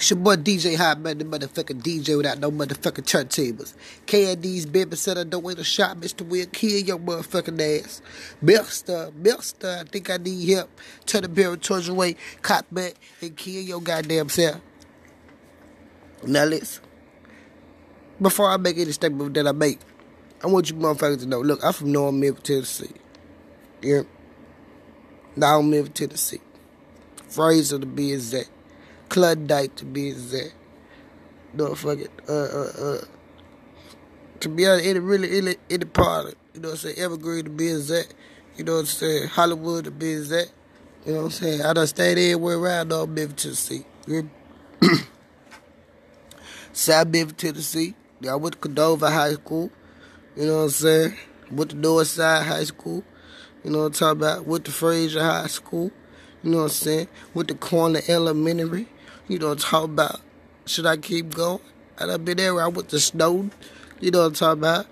It's your boy DJ Hot Man, the motherfucking DJ without no motherfucking turntables. KND's baby said I don't wait a shot, Mr. Will kill your motherfucking ass. Mister, Mister, I think I need help. Turn the barrel towards your way, cop back, and kill your goddamn self. Now listen. Before I make any statement that I make, I want you motherfuckers to know, look, I'm from North Memphis, Tennessee. Yeah. Now I'm Memphis, Tennessee. Frayser to be exact. Klondike to be exact. No fucking uh uh uh. To be honest, any really any any part you know what I'm saying, Evergreen to be exact. You know what I'm saying, Hollywood to be exact. You know what I'm saying? I done stayed everywhere around all Memphis, Tennessee. South Memphis, Tennessee. I went to Cordova High School. You know what I'm saying? Went to North Side High School. You know what I'm talking about? Went to Frayser High School. You know what I'm saying? Went to Corner Elementary. You know what I'm talking about? Should I keep going? I done been there. I went to Snowden. You know what I'm talking about?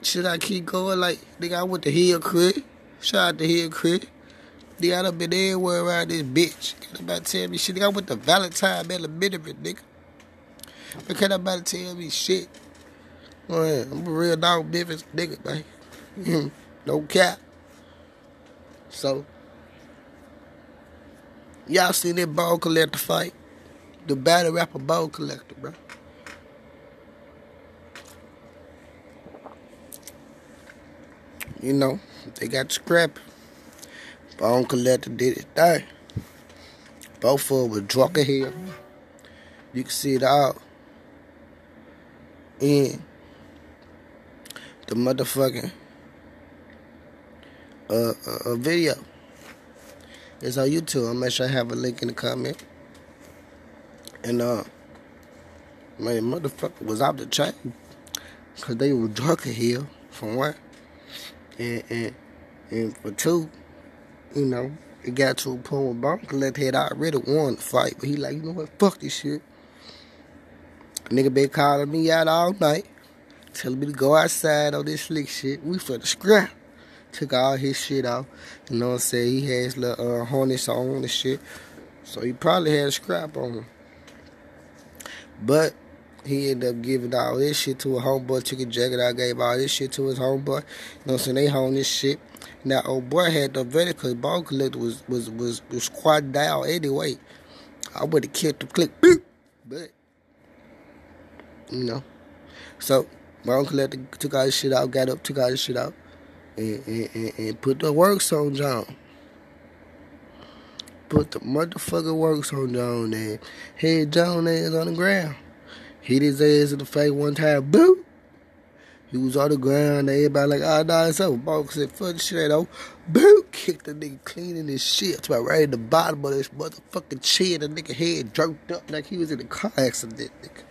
Should I keep going? Like, nigga, I went to Hillcrest. Shout out to Hillcrest. Nigga, I done been everywhere around this bitch. Can't nobody tell me shit. Nigga, I went to Valentine Elementary, nigga. But can't nobody tell me shit. Man, I'm a real dog Memphis nigga, man. Hmm. no cap. So, y'all seen that Bone Collector fight? The battle rapper Bone Collector, bro. You know, they got scrapped. Bone collector did his thing. Both of them was drunk in here. You can see it all. And the motherfucking uh, uh, video. It's on YouTube. I'll make sure I have a link in the comment. And uh, man, motherfucker was out the chain because they were drunk here for one, and and and for two, you know, it got to a point where Bone Collector had already won the fight, but he like, you know what, fuck this shit. Nigga been calling me out all night, telling me to go outside on this slick shit. We for the scrap. Took all his shit off. You know what I'm saying? He had his little uh, harness on and shit. So he probably had a scrap on him. But he ended up giving all this shit to a homeboy, a jacket I gave all this shit to his homeboy. You know what I'm saying? They home this shit. Now old boy had the because Bone Collector was was was was squatting down anyway. I would have killed the click, but you know. So Bone Collector took all his shit out, got up, took all his shit out, and, and, and, and put the works on John. Put the motherfucker works on John and had John ass on the ground. Hit his ass in the face one time, boo. He was on the ground, everybody like, oh, nah, it's over. Bone said, fuck shit out. Boo! Kicked the nigga clean in his shit. To right at the bottom of this motherfucking chin. The nigga head jerked up like he was in a car accident, nigga.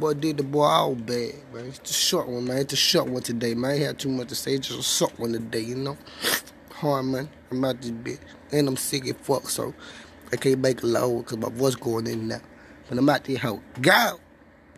Boy did the boy all bad, man. It's the short one, man. It's the short one today, man. I had too much to say. Just a short one today, you know. I'm out this bitch. And I'm sick as fuck, so I can't make a load because my voice going in out. But I'm out there, hoe. Go!